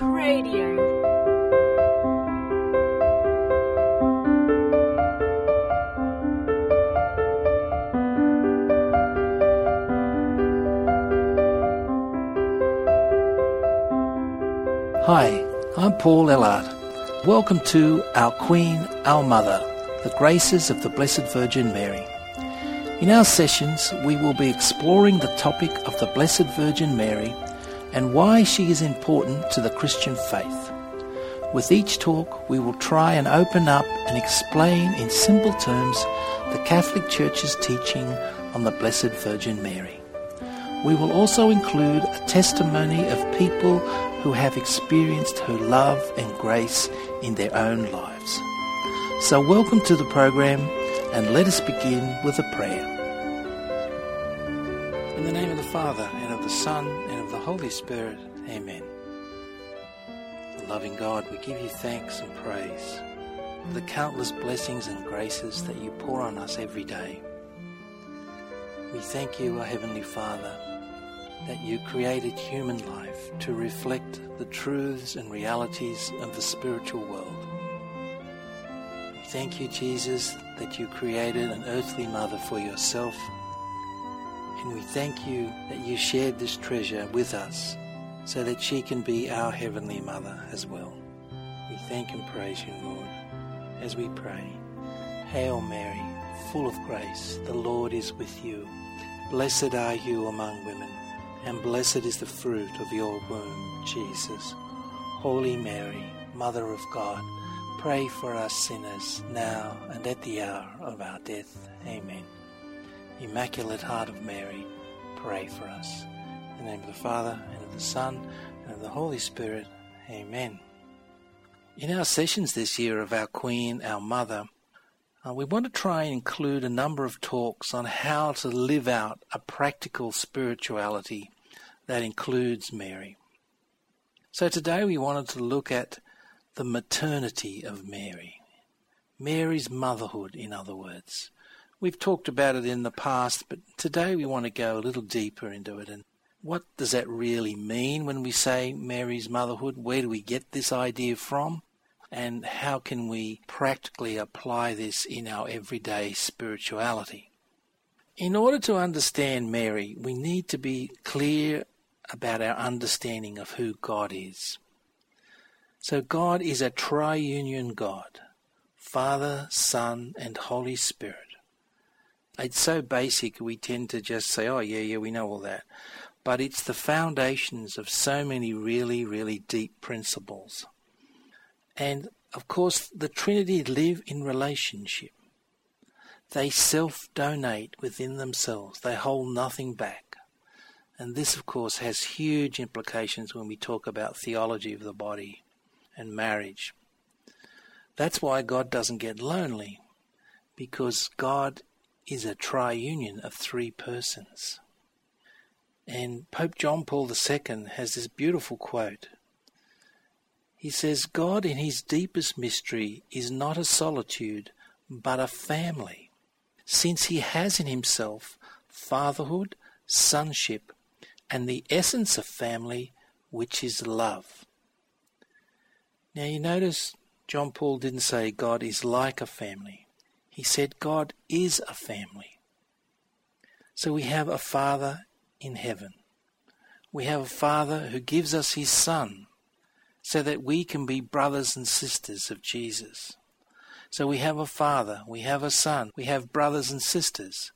Radio. Hi, I'm Paul Ellard. Welcome to Our Queen, Our Mother, the graces of the Blessed Virgin Mary. In our sessions, we will be exploring the topic of the Blessed Virgin Mary and why she is important to the Christian faith. With each talk, we will try and open up and explain in simple terms the Catholic Church's teaching on the Blessed Virgin Mary. We will also include a testimony of people who have experienced her love and grace in their own lives. So, welcome to the program, and let us begin with a prayer. Father, and of the Son, and of the Holy Spirit, Amen. Loving God, we give you thanks and praise for the countless blessings and graces that you pour on us every day. We thank you, our Heavenly Father, that you created human life to reflect the truths and realities of the spiritual world. We thank you, Jesus, that you created an earthly mother for yourself. And we thank you that you shared this treasure with us so that she can be our heavenly mother as well. We thank and praise you, Lord, as we pray. Hail Mary, full of grace, the Lord is with you. Blessed are you among women and blessed is the fruit of your womb, Jesus. Holy Mary, Mother of God, pray for us sinners, now and at the hour of our death. Amen. Immaculate Heart of Mary, pray for us. In the name of the Father, and of the Son, and of the Holy Spirit. Amen. In our sessions this year of our Queen, our Mother, uh, we want to try and include a number of talks on how to live out a practical spirituality that includes Mary. So today we wanted to look at the maternity of Mary. Mary's motherhood, in other words. We've talked about it in the past, but today we want to go a little deeper into it. And what does that really mean when we say Mary's motherhood? Where do we get this idea from? And how can we practically apply this in our everyday spirituality? In order to understand Mary, we need to be clear about our understanding of who God is. So, God is a triunion God Father, Son, and Holy Spirit. It's so basic we tend to just say, oh, yeah, yeah, we know all that. But it's the foundations of so many really, really deep principles. And of course, the Trinity live in relationship. They self donate within themselves, they hold nothing back. And this, of course, has huge implications when we talk about theology of the body and marriage. That's why God doesn't get lonely, because God is a triunion of three persons. And Pope John Paul II has this beautiful quote. He says, God in his deepest mystery is not a solitude, but a family, since he has in himself fatherhood, sonship, and the essence of family, which is love. Now you notice John Paul didn't say God is like a family. He said God is a family. So we have a Father in heaven. We have a Father who gives us His Son so that we can be brothers and sisters of Jesus. So we have a Father, we have a Son, we have brothers and sisters.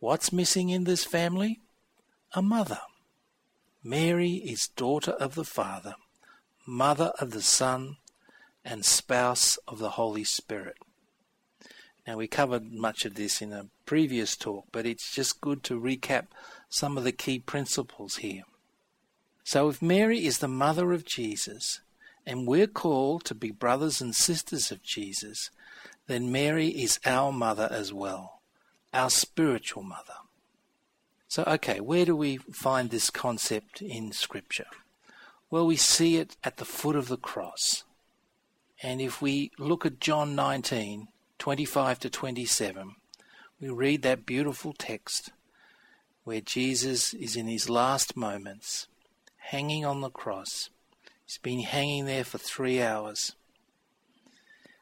What's missing in this family? A mother. Mary is daughter of the Father, mother of the Son, and spouse of the Holy Spirit. Now, we covered much of this in a previous talk, but it's just good to recap some of the key principles here. So, if Mary is the mother of Jesus, and we're called to be brothers and sisters of Jesus, then Mary is our mother as well, our spiritual mother. So, okay, where do we find this concept in Scripture? Well, we see it at the foot of the cross. And if we look at John 19, 25 to 27, we read that beautiful text where Jesus is in his last moments, hanging on the cross, He's been hanging there for three hours.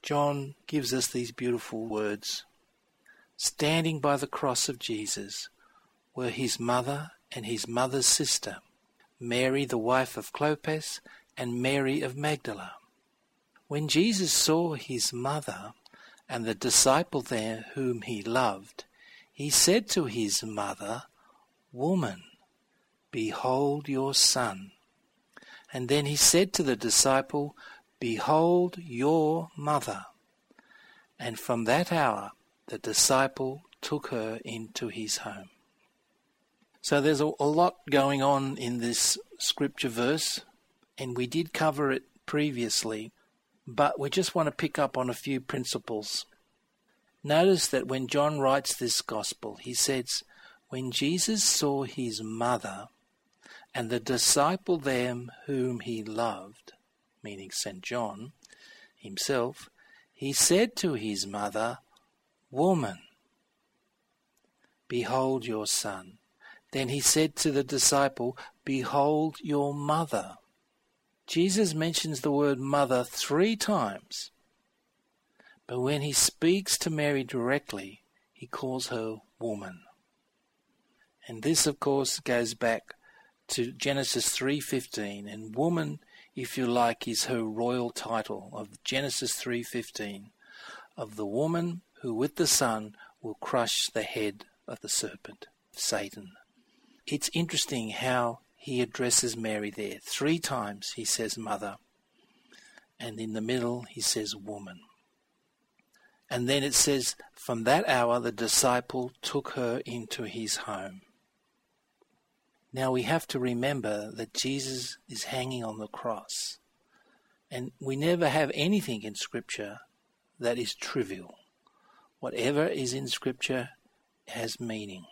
John gives us these beautiful words. Standing by the cross of Jesus were his mother and his mother's sister, Mary the wife of Clopas and Mary of Magdala. When Jesus saw his mother and the disciple there whom he loved, he said to his mother, Woman, behold your son. And then he said to the disciple, Behold your mother. And from that hour the disciple took her into his home. So there's a, lot going on in this scripture verse, and we did cover it previously, but we just want to pick up on a few principles. Notice that when John writes this gospel, he says, When Jesus saw his mother and the disciple them whom he loved, meaning St. John himself, he said to his mother, Woman, behold your son. Then he said to the disciple, Behold your mother. Jesus mentions the word mother three times, but when he speaks to Mary directly, he calls her woman. And this of course goes back to Genesis 3:15 and woman if you like is her royal title of Genesis 3:15 of the woman who with the son will crush the head of the serpent Satan it's interesting how he addresses Mary there three times he says mother and in the middle he says woman and then it says from that hour the disciple took her into his home now we have to remember that Jesus is hanging on the cross. And we never have anything in Scripture that is trivial. Whatever is in Scripture has meaning.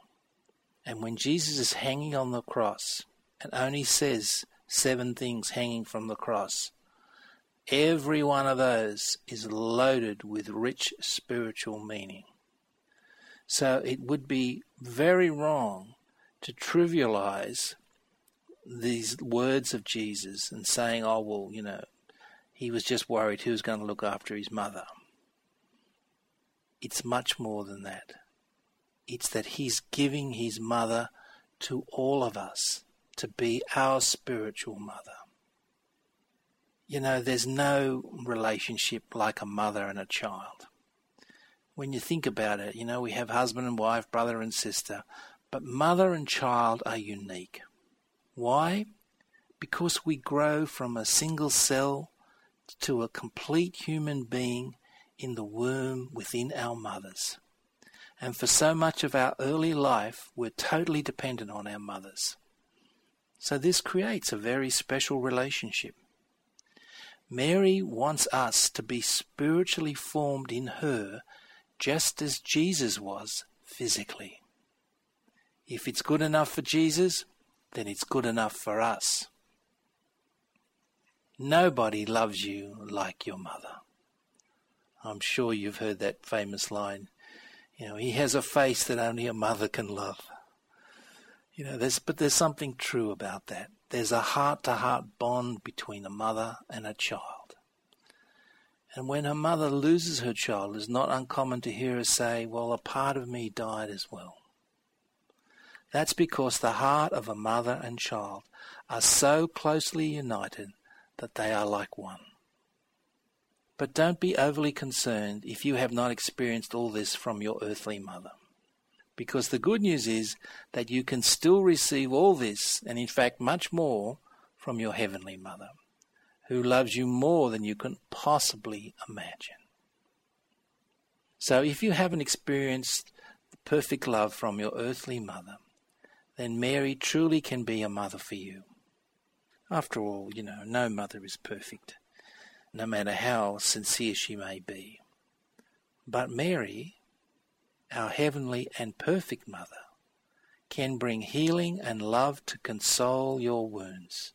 And when Jesus is hanging on the cross and only says seven things hanging from the cross, every one of those is loaded with rich spiritual meaning. So it would be very wrong to trivialize these words of Jesus and saying, oh, well, you know, he was just worried who was going to look after his mother. It's much more than that. It's that he's giving his mother to all of us to be our spiritual mother. You know, there's no relationship like a mother and a child. When you think about it, you know, we have husband and wife, brother and sister, but mother and child are unique. Why? Because we grow from a single cell to a complete human being in the womb within our mothers. And for so much of our early life, we're totally dependent on our mothers. So this creates a very special relationship. Mary wants us to be spiritually formed in her just as Jesus was physically. If it's good enough for Jesus, then it's good enough for us. Nobody loves you like your mother. I'm sure you've heard that famous line. You know, he has a face that only a mother can love. You know, there's, but there's something true about that. There's a heart to heart bond between a mother and a child. And when a mother loses her child, it's not uncommon to hear her say, Well, a part of me died as well. That's because the heart of a mother and child are so closely united that they are like one. But don't be overly concerned if you have not experienced all this from your earthly mother. Because the good news is that you can still receive all this, and in fact much more, from your heavenly mother, who loves you more than you can possibly imagine. So if you haven't experienced the perfect love from your earthly mother, then Mary truly can be a mother for you. After all, you know, no mother is perfect, no matter how sincere she may be. But Mary, our heavenly and perfect mother, can bring healing and love to console your wounds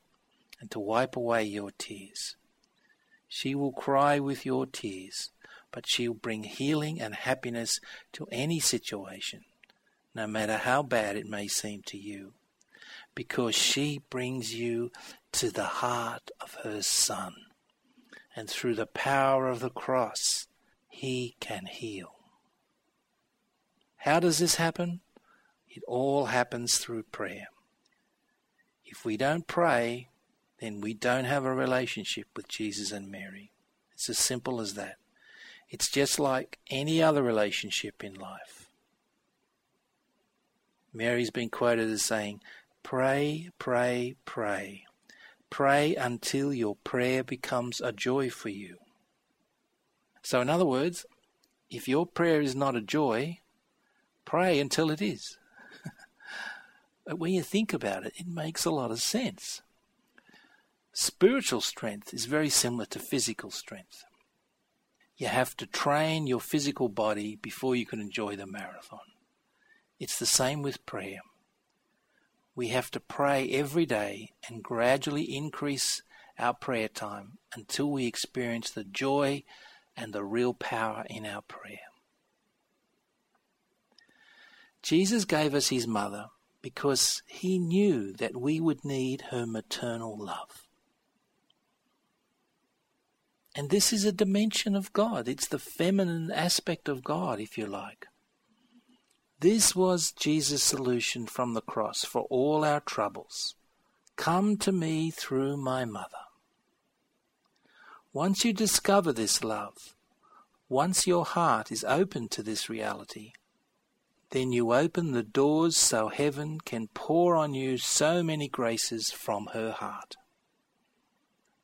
and to wipe away your tears. She will cry with your tears, but she'll bring healing and happiness to any situation no matter how bad it may seem to you, because she brings you to the heart of her Son. And through the power of the cross, He can heal. How does this happen? It all happens through prayer. If we don't pray, then we don't have a relationship with Jesus and Mary. It's as simple as that. It's just like any other relationship in life. Mary's been quoted as saying, Pray, pray, pray. Pray until your prayer becomes a joy for you. So, in other words, if your prayer is not a joy, pray until it is. but when you think about it, it makes a lot of sense. Spiritual strength is very similar to physical strength. You have to train your physical body before you can enjoy the marathon. It's the same with prayer. We have to pray every day and gradually increase our prayer time until we experience the joy and the real power in our prayer. Jesus gave us his mother because he knew that we would need her maternal love. And this is a dimension of God. It's the feminine aspect of God, if you like. This was Jesus' solution from the cross for all our troubles. Come to me through my mother. Once you discover this love, once your heart is open to this reality, then you open the doors so heaven can pour on you so many graces from her heart.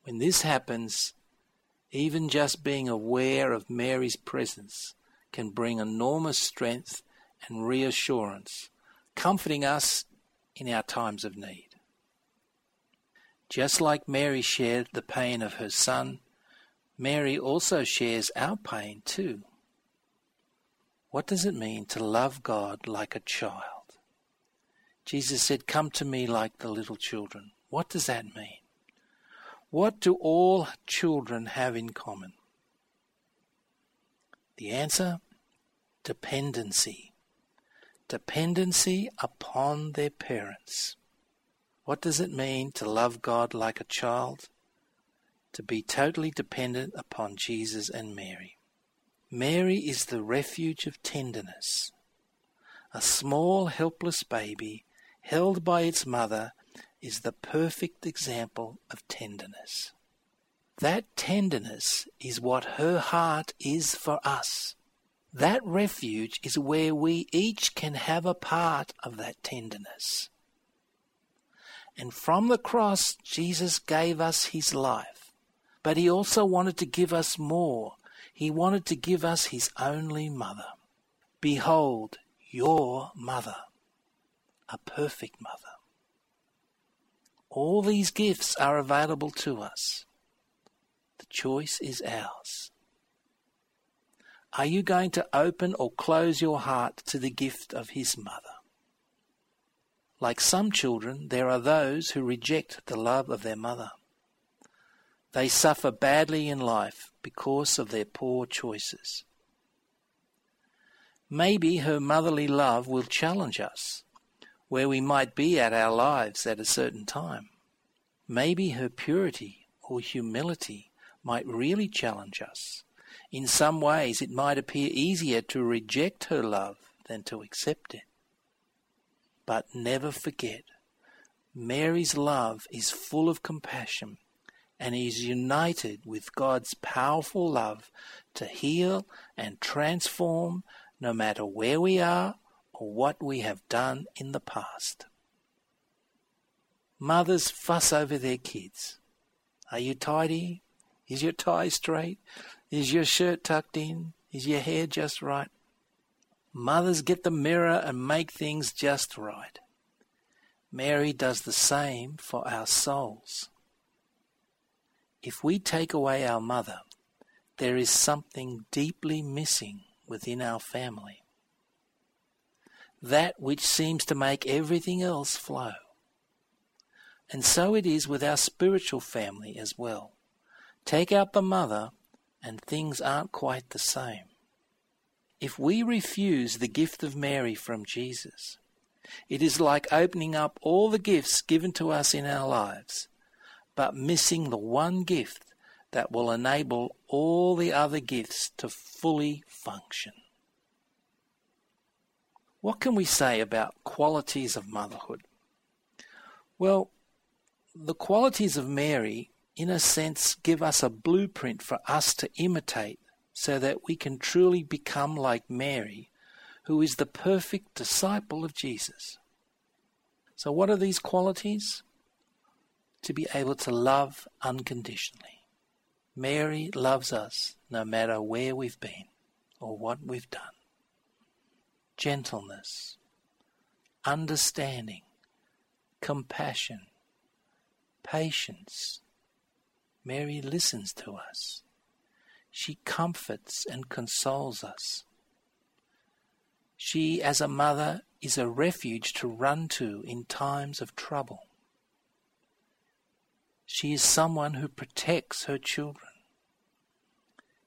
When this happens, even just being aware of Mary's presence can bring enormous strength and reassurance, comforting us in our times of need. Just like Mary shared the pain of her son, Mary also shares our pain too. What does it mean to love God like a child? Jesus said, Come to me like the little children. What does that mean? What do all children have in common? The answer dependency dependency upon their parents. What does it mean to love God like a child? To be totally dependent upon Jesus and Mary. Mary is the refuge of tenderness. A small, helpless baby held by its mother is the perfect example of tenderness. That tenderness is what her heart is for us. That refuge is where we each can have a part of that tenderness. And from the cross, Jesus gave us his life. But he also wanted to give us more. He wanted to give us his only mother. Behold, your mother, a perfect mother. All these gifts are available to us. The choice is ours. Are you going to open or close your heart to the gift of His mother? Like some children, there are those who reject the love of their mother. They suffer badly in life because of their poor choices. Maybe her motherly love will challenge us where we might be at our lives at a certain time. Maybe her purity or humility might really challenge us in some ways, it might appear easier to reject her love than to accept it. But never forget, Mary's love is full of compassion and is united with God's powerful love to heal and transform no matter where we are or what we have done in the past. Mothers fuss over their kids. Are you tidy? Is your tie straight? Is your shirt tucked in? Is your hair just right? Mothers get the mirror and make things just right. Mary does the same for our souls. If we take away our mother, there is something deeply missing within our family. That which seems to make everything else flow. And so it is with our spiritual family as well. Take out the mother, and things aren't quite the same. If we refuse the gift of Mary from Jesus, it is like opening up all the gifts given to us in our lives, but missing the one gift that will enable all the other gifts to fully function. What can we say about qualities of motherhood? Well, the qualities of Mary, in a sense, give us a blueprint for us to imitate so that we can truly become like Mary, who is the perfect disciple of Jesus. So, what are these qualities? To be able to love unconditionally. Mary loves us no matter where we've been or what we've done. Gentleness, understanding, compassion, patience. Mary listens to us. She comforts and consoles us. She, as a mother, is a refuge to run to in times of trouble. She is someone who protects her children.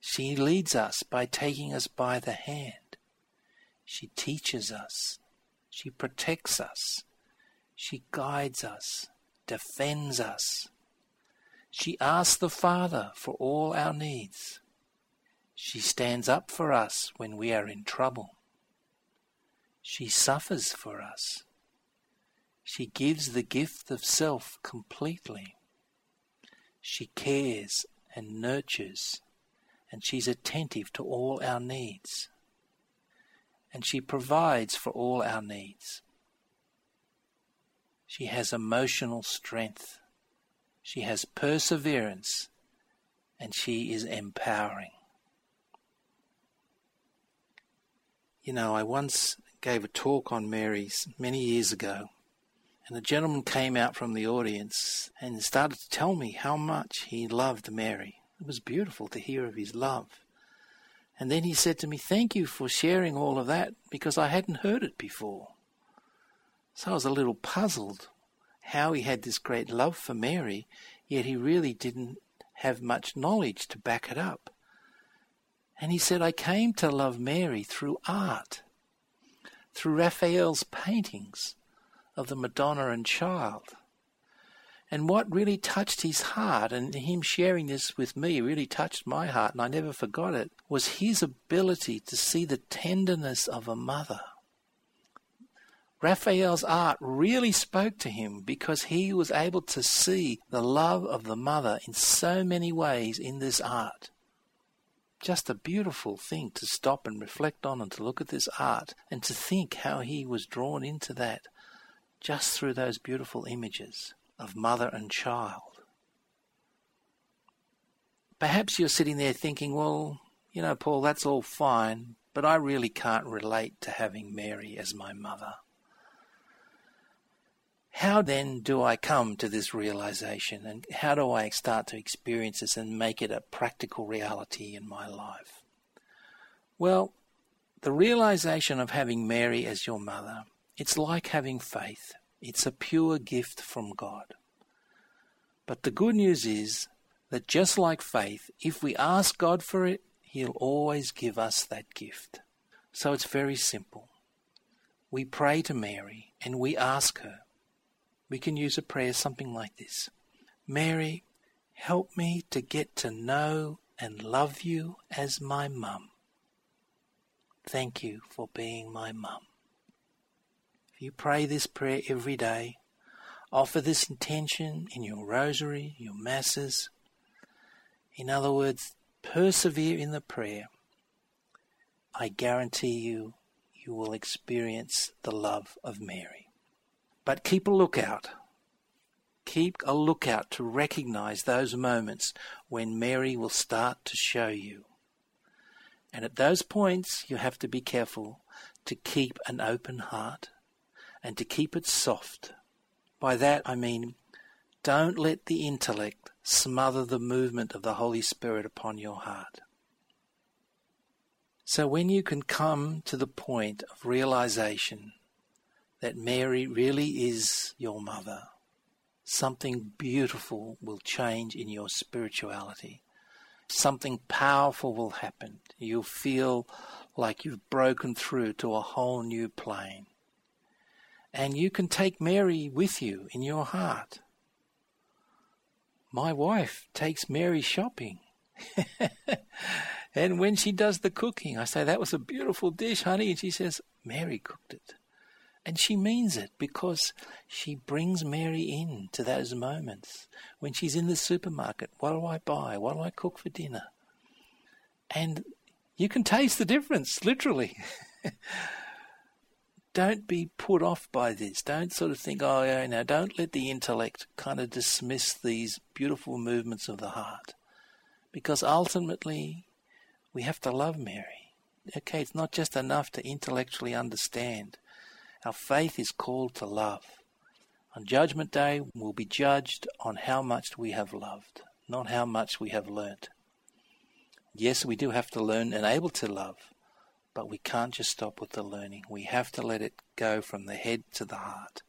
She leads us by taking us by the hand. She teaches us. She protects us. She guides us defends us. She asks the Father for all our needs. She stands up for us when we are in trouble. She suffers for us. She gives the gift of self completely. She cares and nurtures, and she's attentive to all our needs. And she provides for all our needs. She has emotional strength. She has perseverance. And she is empowering. You know, I once gave a talk on Mary's many years ago, and gentleman came out from the audience and started to tell me how much he loved Mary. It was beautiful to hear of his love. And then he said to me, Thank you for sharing all of that because I hadn't heard it before. So I was a little puzzled how he had this great love for Mary, yet he really didn't have much knowledge to back it up. And he said, I came to love Mary through art, through Raphael's paintings of the Madonna and Child. And what really touched his heart, and him sharing this with me really touched my heart, and I never forgot it, was his ability to see the tenderness of a mother Raphael's art really spoke to him because he was able to see the love of the mother in so many ways in this art. Just a beautiful thing to stop and reflect on and to look at this art and to think how he was drawn into that just through those beautiful images of mother and child. Perhaps you're sitting there thinking, well, you know, Paul, that's all fine, but I really can't relate to having Mary as my mother. How then do I come to this realization and how do I start to experience this and make it a practical reality in my life? Well, the realization of having Mary as your mother, it's like having faith. It's a pure gift from God. But the good news is that just like faith, if we ask God for it, He'll always give us that gift. So it's very simple. We pray to Mary and we ask her, we can use a prayer something like this Mary, help me to get to know and love you as my mum. Thank you for being my mum. You pray this prayer every day, offer this intention in your rosary, your masses. In other words, persevere in the prayer. I guarantee you, you will experience the love of Mary. But keep a lookout. Keep a lookout to recognize those moments when Mary will start to show you. And at those points, you have to be careful to keep an open heart and to keep it soft. By that I mean, don't let the intellect smother the movement of the Holy Spirit upon your heart. So when you can come to the point of realization that Mary really is your mother, something beautiful will change in your spirituality. Something powerful will happen. You'll feel like you've broken through to a whole new plane. And you can take Mary with you in your heart. my wife takes Mary shopping. and when she does the cooking, I say, That was a beautiful dish, honey. And she says, Mary cooked it. And she means it because she brings Mary in to those moments when she's in the supermarket. What do I buy? What do I cook for dinner? And you can taste the difference, literally. don't be put off by this. Don't sort of think, oh, yeah, now don't let the intellect kind of dismiss these beautiful movements of the heart. Because ultimately, we have to love Mary. Okay, it's not just enough to intellectually understand. Our faith is called to love. On Judgment Day, we'll be judged on how much we have loved, not how much we have learnt. Yes, we do have to learn and able to love, but we can't just stop with the learning. We have to let it go from the head to the heart.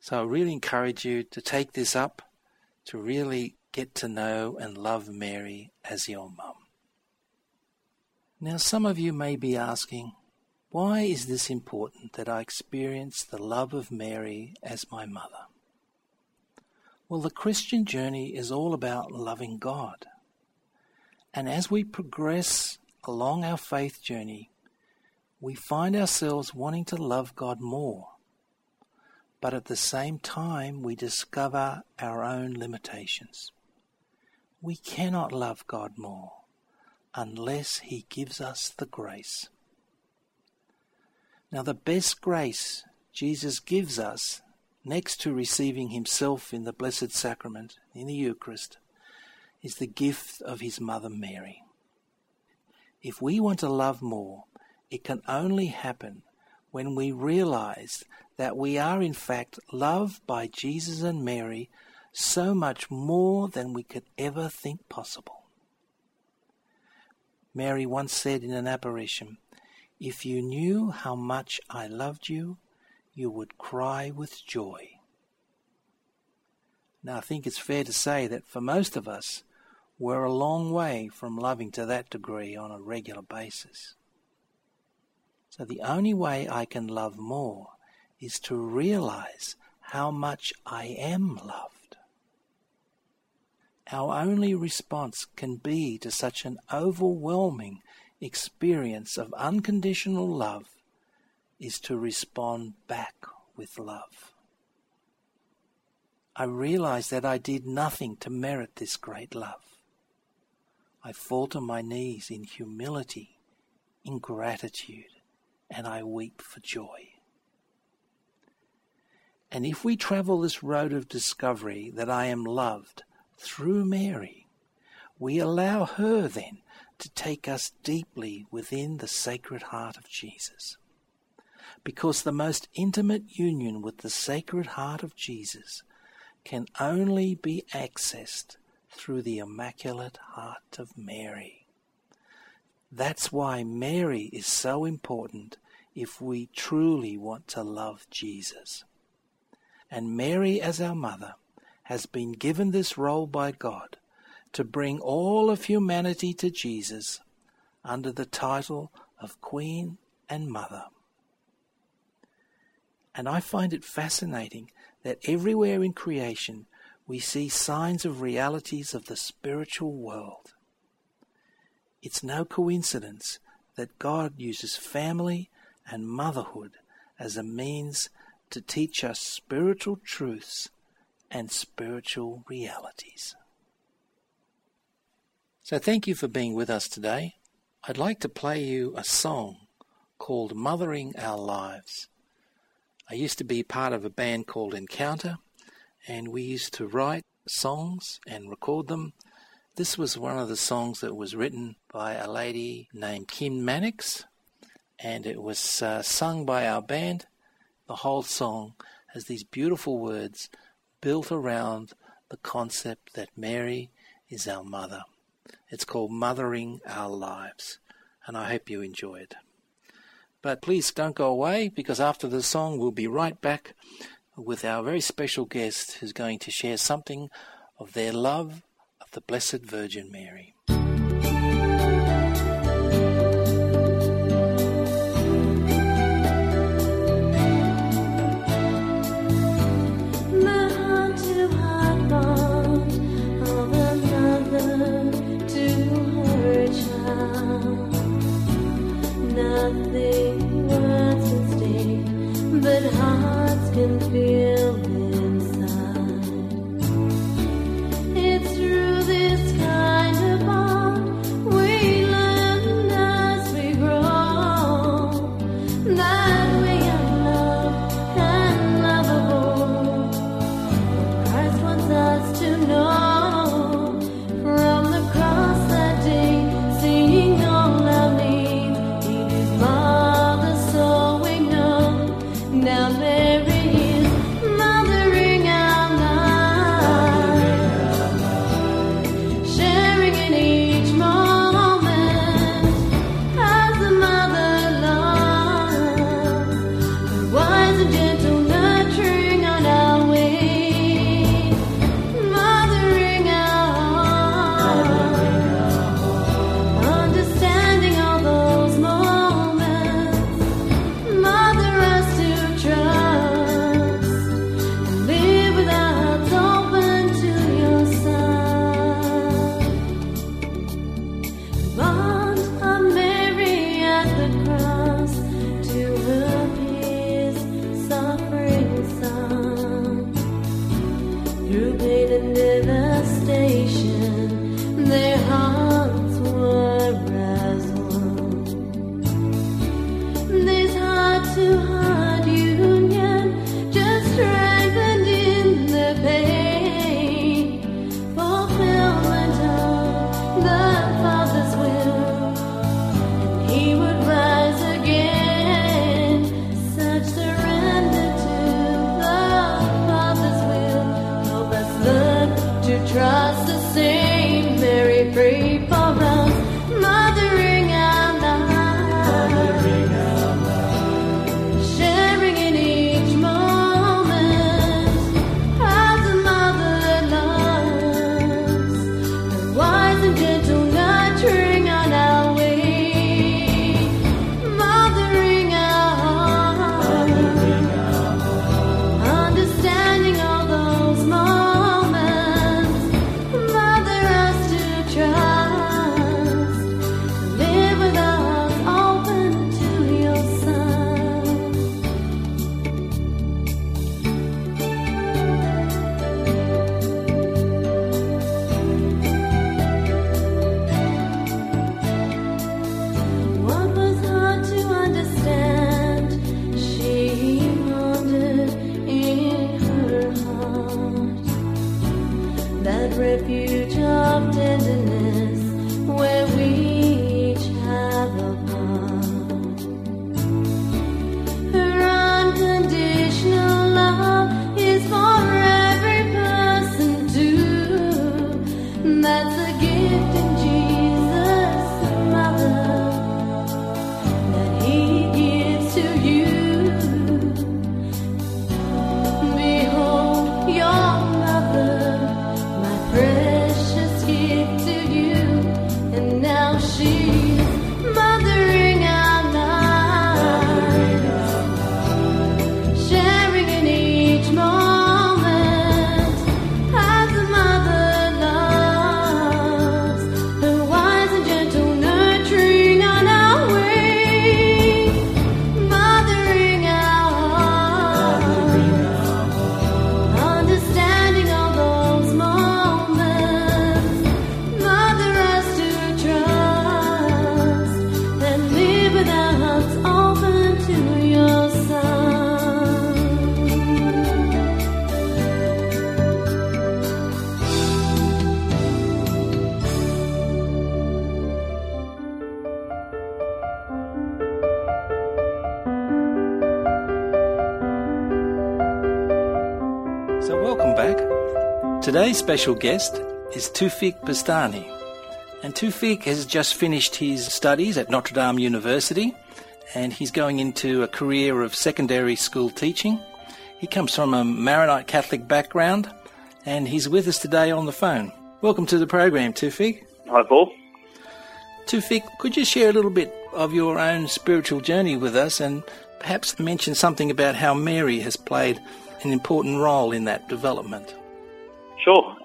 So I really encourage you to take this up, to really get to know and love Mary as your mum. Now, some of you may be asking, why is this important that I experience the love of Mary as my mother? Well, the Christian journey is all about loving God. And as we progress along our faith journey, we find ourselves wanting to love God more. But at the same time, we discover our own limitations. We cannot love God more unless He gives us the grace. Now, the best grace Jesus gives us, next to receiving Himself in the Blessed Sacrament, in the Eucharist, is the gift of His Mother Mary. If we want to love more, it can only happen when we realize that we are in fact loved by Jesus and Mary so much more than we could ever think possible. Mary once said in an apparition, if you knew how much I loved you, you would cry with joy. Now, I think it's fair to say that for most of us, we're a long way from loving to that degree on a regular basis. So, the only way I can love more is to realize how much I am loved. Our only response can be to such an overwhelming experience of unconditional love is to respond back with love. I realize that I did nothing to merit this great love. I fall to my knees in humility, in gratitude, and I weep for joy. And if we travel this road of discovery that I am loved through Mary, we allow her then to take us deeply within the sacred heart of Jesus. Because the most intimate union with the sacred heart of Jesus can only be accessed through the Immaculate Heart of Mary. That's why Mary is so important if we truly want to love Jesus. And Mary, as our mother, has been given this role by God to bring all of humanity to Jesus under the title of Queen and Mother. And I find it fascinating that everywhere in creation we see signs of realities of the spiritual world. It's no coincidence that God uses family and motherhood as a means to teach us spiritual truths and spiritual realities. So thank you for being with us today. I'd like to play you a song called Mothering Our Lives. I used to be part of a band called Encounter, and we used to write songs and record them. This was one of the songs that was written by a lady named Kim Mannix, and it was uh, sung by our band. The whole song has these beautiful words built around the concept that Mary is our mother. It's called Mothering Our Lives, and I hope you enjoy it. But please don't go away because after the song, we'll be right back with our very special guest who's going to share something of their love of the Blessed Virgin Mary. Today's special guest is Tufik Bastani. And Tufik has just finished his studies at Notre Dame University and he's going into a career of secondary school teaching. He comes from a Maronite Catholic background and he's with us today on the phone. Welcome to the program, Tufik. Hi, Paul. Tufik, could you share a little bit of your own spiritual journey with us and perhaps mention something about how Mary has played an important role in that development? Sure.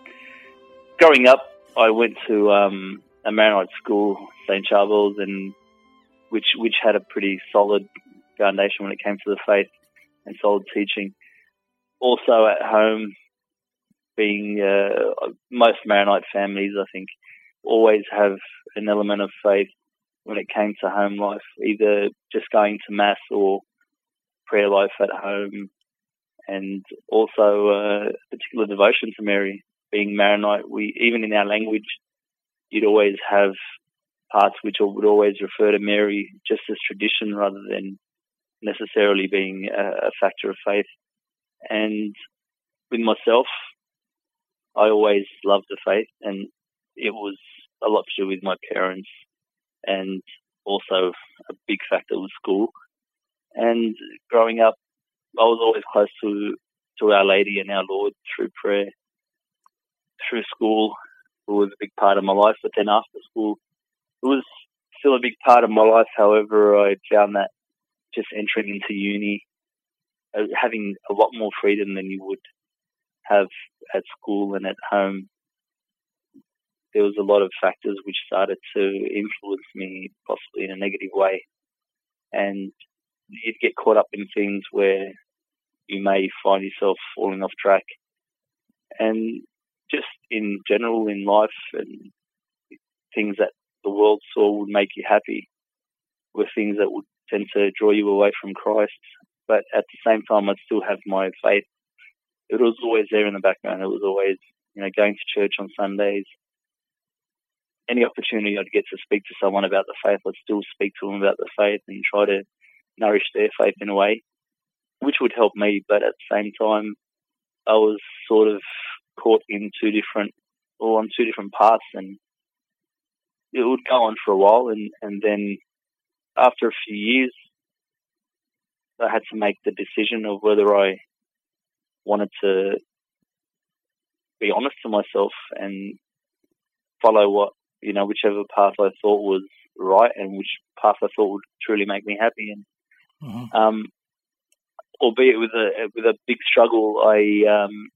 Growing up, I went to um, a Maronite school, St. Charles, and which which had a pretty solid foundation when it came to the faith and solid teaching. Also at home, being uh, most Maronite families, I think, always have an element of faith when it came to home life, either just going to mass or prayer life at home, and also uh, particular devotion to Mary. Being Maronite, we even in our language, you'd always have parts which would always refer to Mary just as tradition rather than necessarily being a, a factor of faith. And with myself, I always loved the faith, and it was a lot to do with my parents, and also a big factor was school. And growing up, I was always close to to Our Lady and Our Lord through prayer, through school. It was a big part of my life, but then after school, it was still a big part of my life. However, I found that just entering into uni, uh, having a lot more freedom than you would have at school and at home, there was a lot of factors which started to influence me possibly in a negative way. And you'd get caught up in things where you may find yourself falling off track. And just in general in life and things that the world saw would make you happy were things that would tend to draw you away from Christ. But at the same time, I'd still have my faith. It was always there in the background. It was always, you know, going to church on Sundays. Any opportunity I'd get to speak to someone about the faith, I'd still speak to them about the faith and try to nourish their faith in a way, which would help me. But at the same time, I was sort of caught in two different, or on two different paths, and it would go on for a while, and and then after a few years, I had to make the decision of whether I wanted to be honest to myself and follow what you know whichever path I thought was right and which path I thought would truly make me happy. And Mm-hmm. um, albeit with a with a big struggle, I um,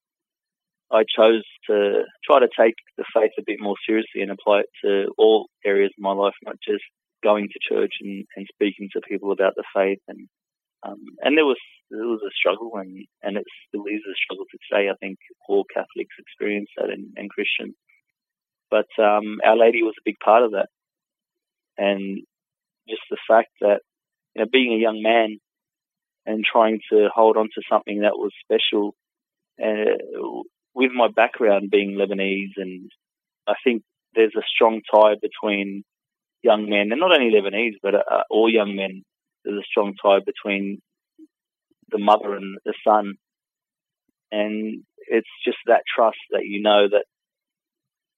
I chose to try to take the faith a bit more seriously and apply it to all areas of my life, not just going to church and, and speaking to people about the faith. And um, and there was there was a struggle, and and it still is a struggle to today. I think all Catholics experience that, and, and Christians. But um, Our Lady was a big part of that, and just the fact that you know, being a young man and trying to hold on to something that was special, uh, with my background being Lebanese, and I think there's a strong tie between young men, and not only Lebanese, but uh, all young men. There's a strong tie between the mother and the son, and it's just that trust that you know that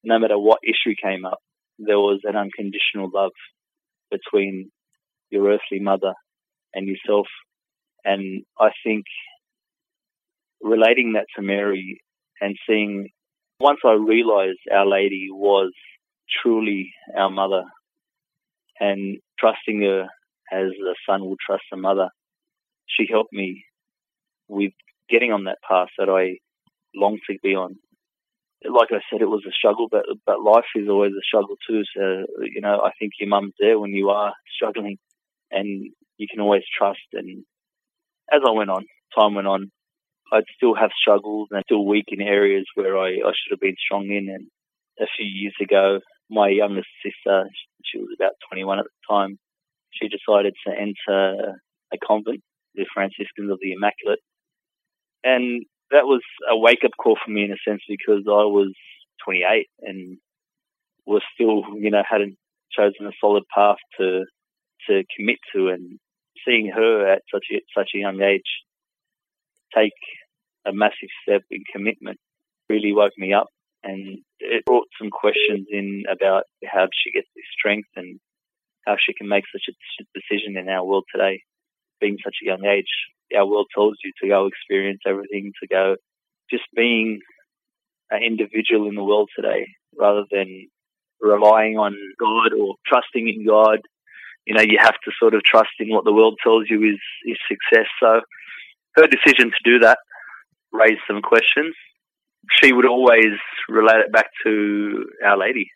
no matter what issue came up, there was an unconditional love between your earthly mother and yourself. And I think relating that to Mary and seeing once I realized Our Lady was truly our mother and trusting her as a son will trust a mother, she helped me with getting on that path that I long to be on. Like I said, it was a struggle, but but life is always a struggle too. So you know, I think your mum's there when you are struggling, and you can always trust. And as I went on, time went on, I'd still have struggles and still weak in areas where I, I should have been strong in. And a few years ago, my youngest sister, she was about 21 at the time, she decided to enter a convent, the Franciscans of the Immaculate. And that was a wake up call for me in a sense because I was 28 and was still, you know, hadn't chosen a solid path to to commit to, and seeing her at such a, such a young age take a massive step in commitment really woke me up, and it brought some questions in about how she gets this strength and how she can make such a decision in our world today, being such a young age. Our world tells you to go experience everything, to go just being an individual in the world today rather than relying on God or trusting in God. You know, you have to sort of trust in what the world tells you is, is success. So her decision to do that raised some questions. She would always relate it back to Our Lady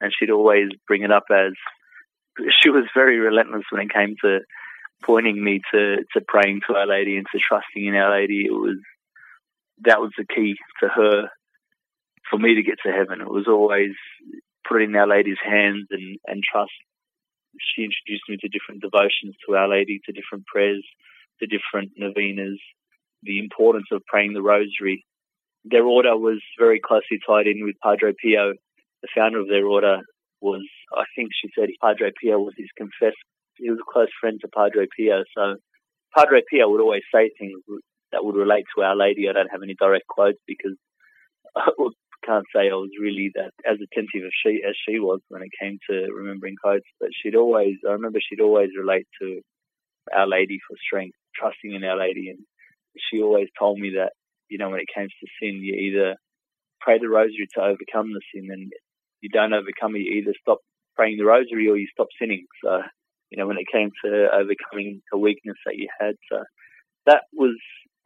and she'd always bring it up as she was very relentless when it came to pointing me to to praying to Our Lady and to trusting in Our Lady. It was that was the key to her for me to get to heaven. It was always put it in Our Lady's hands and and trust. She introduced me to different devotions to Our Lady, to different prayers, to different novenas, the importance of praying the Rosary. Their order was very closely tied in with Padre Pio, the founder of their order. Was I think she said Padre Pio was his confessor. He was a close friend to Padre Pio, so Padre Pio would always say things that would relate to Our Lady. I don't have any direct quotes because I uh, can't say I was really that as attentive as she as she was when it came to remembering quotes. But she'd always, I remember she'd always relate to Our Lady for strength, trusting in Our Lady, and she always told me that you know when it came to sin, you either pray the Rosary to overcome the sin, and you don't overcome it, you either stop praying the Rosary or you stop sinning. So you know when it came to overcoming a weakness that you had, so that was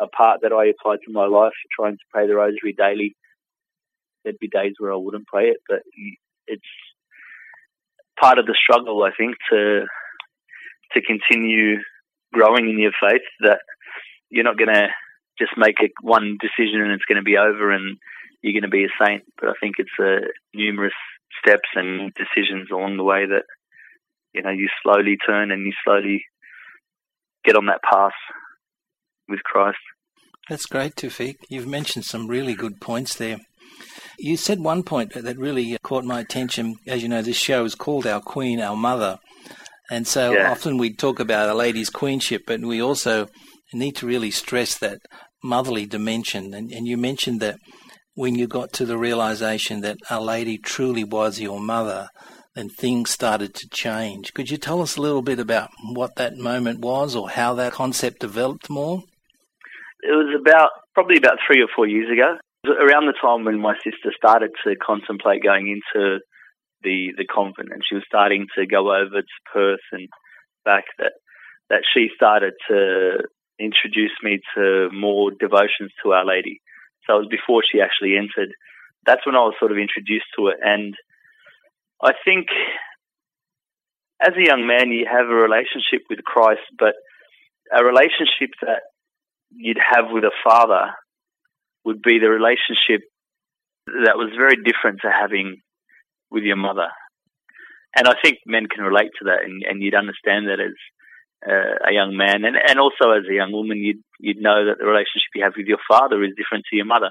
a part that I applied to my life, trying to pray the Rosary daily. There'd be days where I wouldn't pray it, but it's part of the struggle, I think, to to continue growing in your faith. That you're not going to just make a, one decision and it's going to be over and you're going to be a saint. But I think it's uh, numerous steps and decisions along the way that you know you slowly turn and you slowly get on that path with Christ. That's great, Tufik. You've mentioned some really good points there. You said one point that really caught my attention. As you know, this show is called Our Queen, Our Mother. And so Yeah. often we talk about a lady's queenship, but we also need to really stress that motherly dimension. And, and you mentioned that when you got to the realization that Our Lady truly was your mother, then things started to change. Could you tell us a little bit about what that moment was or how that concept developed more? It was about probably about three or four years ago, around the time when my sister started to contemplate going into the the convent, and she was starting to go over to Perth and back. That that she started to introduce me to more devotions to Our Lady. So it was before she actually entered. That's when I was sort of introduced to it, and I think as a young man you have a relationship with Christ, but a relationship that you'd have with a father would be the relationship that was very different to having with your mother. And I think men can relate to that, and, and you'd understand that as uh, a young man, and, and also as a young woman, you'd you'd know that the relationship you have with your father is different to your mother.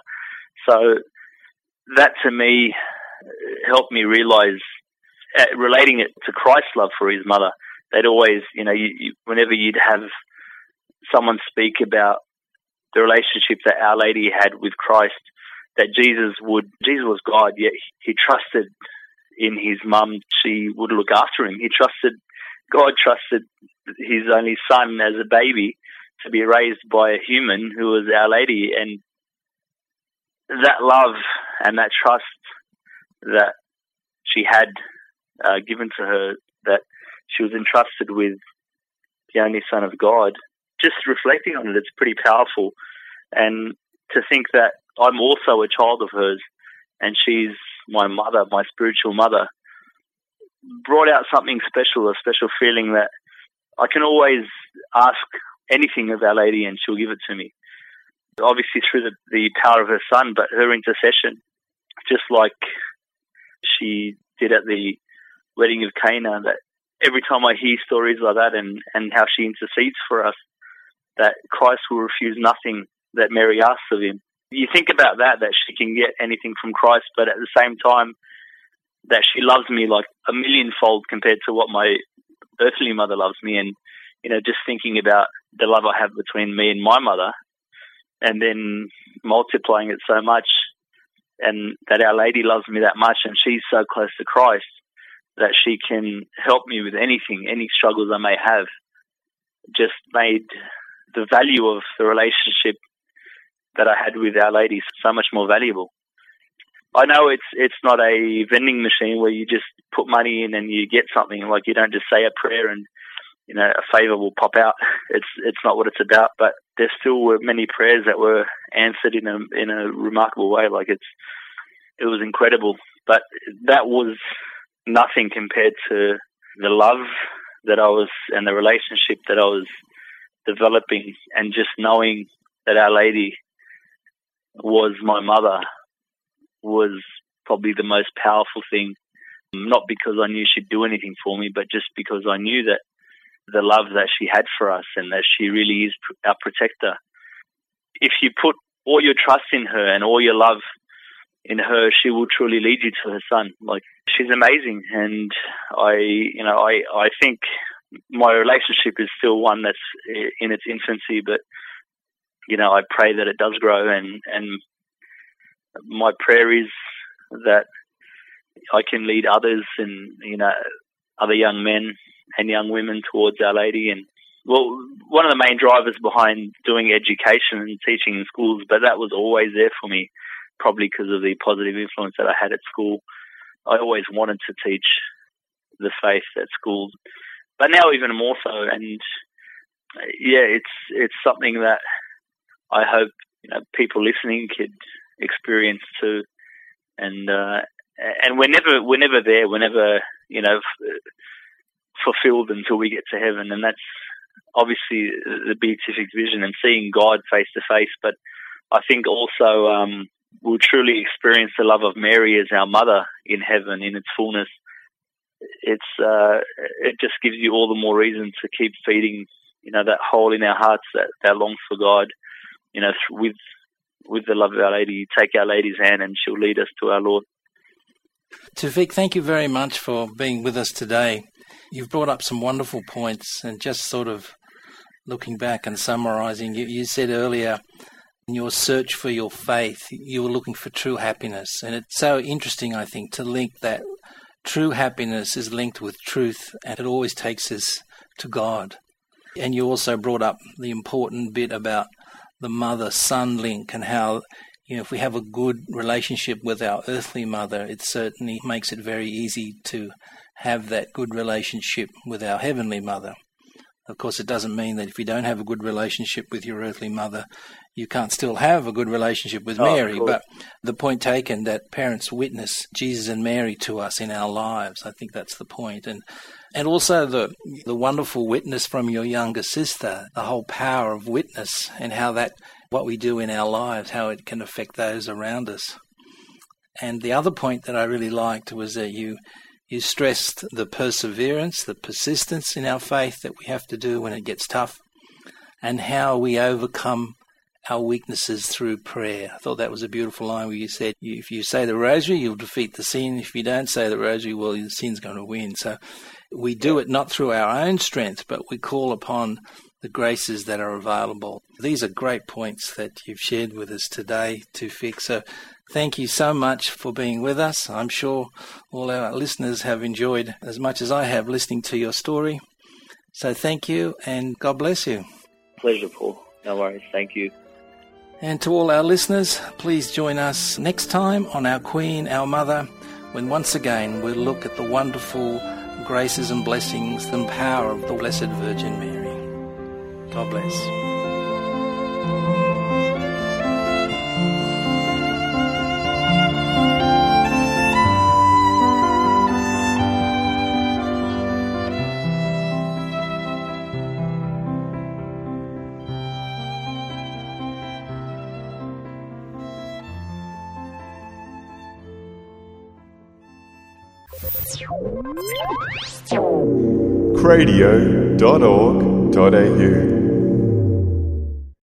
So that to me helped me realize, uh, relating it to Christ's love for his mother. They'd always, you know, you, you, whenever you'd have someone speak about the relationship that Our Lady had with Christ, that Jesus would, Jesus was God, yet he trusted in his mum. She would look after him. He trusted, God trusted his only son as a baby to be raised by a human who was Our Lady. And that love and that trust that she had uh, given to her, that she was entrusted with the only Son of God, just reflecting on it, it's pretty powerful. And to think that I'm also a child of hers and she's my mother, my spiritual mother, brought out something special, a special feeling that I can always ask anything of Our Lady and she'll give it to me. Obviously through the, the power of her son, but her intercession, just like she did at the wedding of Cana, that every time I hear stories like that and, and how she intercedes for us, that Christ will refuse nothing that Mary asks of him. You think about that, that she can get anything from Christ, but at the same time, that she loves me like a millionfold compared to what my earthly mother loves me. And, you know, just thinking about the love I have between me and my mother and then multiplying it so much and that Our Lady loves me that much and she's so close to Christ that she can help me with anything, any struggles I may have, just made the value of the relationship that I had with Our Lady so much more valuable. I know it's it's not a vending machine where you just put money in and you get something. Like you don't just say a prayer and you know a favor will pop out. It's it's not what it's about. But there still were many prayers that were answered in a in a remarkable way. Like it's it was incredible. But that was nothing compared to the love that I was and the relationship that I was developing, and just knowing that Our Lady was my mother was probably the most powerful thing. Not because I knew she'd do anything for me, but just because I knew that the love that she had for us and that she really is our protector. If you put all your trust in her and all your love in her, she will truly lead you to her son. Like she's amazing, and I, you know, I, I think my relationship is still one that's in its infancy, but you know, I pray that it does grow, and and my prayer is that I can lead others and you know other young men and young women towards Our Lady. And well, one of the main drivers behind doing education and teaching in schools, but that was always there for me, probably because of the positive influence that I had at school. I always wanted to teach the faith at school, but now even more so. And yeah, it's it's something that I hope you know people listening could experience too. And uh, and we're never we're never there. We're never you know fulfilled until we get to heaven, and that's obviously the beatific vision and seeing God face to face. But I think also um, we'll truly experience the love of Mary as our mother in heaven in its fullness. It's uh, it just gives you all the more reason to keep feeding, you know, that hole in our hearts that that longs for God. You know, with with the love of Our Lady, take Our Lady's hand and she'll lead us to our Lord. Tufik, thank you very much for being with us today. You've brought up some wonderful points, and just sort of looking back and summarizing, you, you said earlier in your search for your faith, you were looking for true happiness. And it's so interesting, I think, to link that true happiness is linked with truth, and it always takes us to God. And you also brought up the important bit about the mother son link and how you know, if we have a good relationship with our earthly mother, it certainly makes it very easy to have that good relationship with our heavenly mother. Of course, it doesn't mean that if you don't have a good relationship with your earthly mother, you can't still have a good relationship with Oh, Mary. But the point taken that parents witness Jesus and Mary to us in our lives, I think that's the point. And and also the the wonderful witness from your younger sister, the whole power of witness and how that what we do in our lives, how it can affect those around us. And the other point that I really liked was that you you stressed the perseverance, the persistence in our faith that we have to do when it gets tough, and how we overcome our weaknesses through prayer. I thought that was a beautiful line where you said, if you say the rosary, you'll defeat the sin. If you don't say the rosary, well, the sin's going to win. So we do it not through our own strength, but we call upon the graces that are available. These are great points that you've shared with us today Tufik. So thank you so much for being with us. I'm sure all our listeners have enjoyed as much as I have listening to your story. So thank you and God bless you. Pleasure, Paul. No worries. Thank you. And to all our listeners, please join us next time on Our Queen, Our Mother, when once again we'll look at the wonderful graces and blessings and power of the Blessed Virgin Mary. God bless. cradio.org.au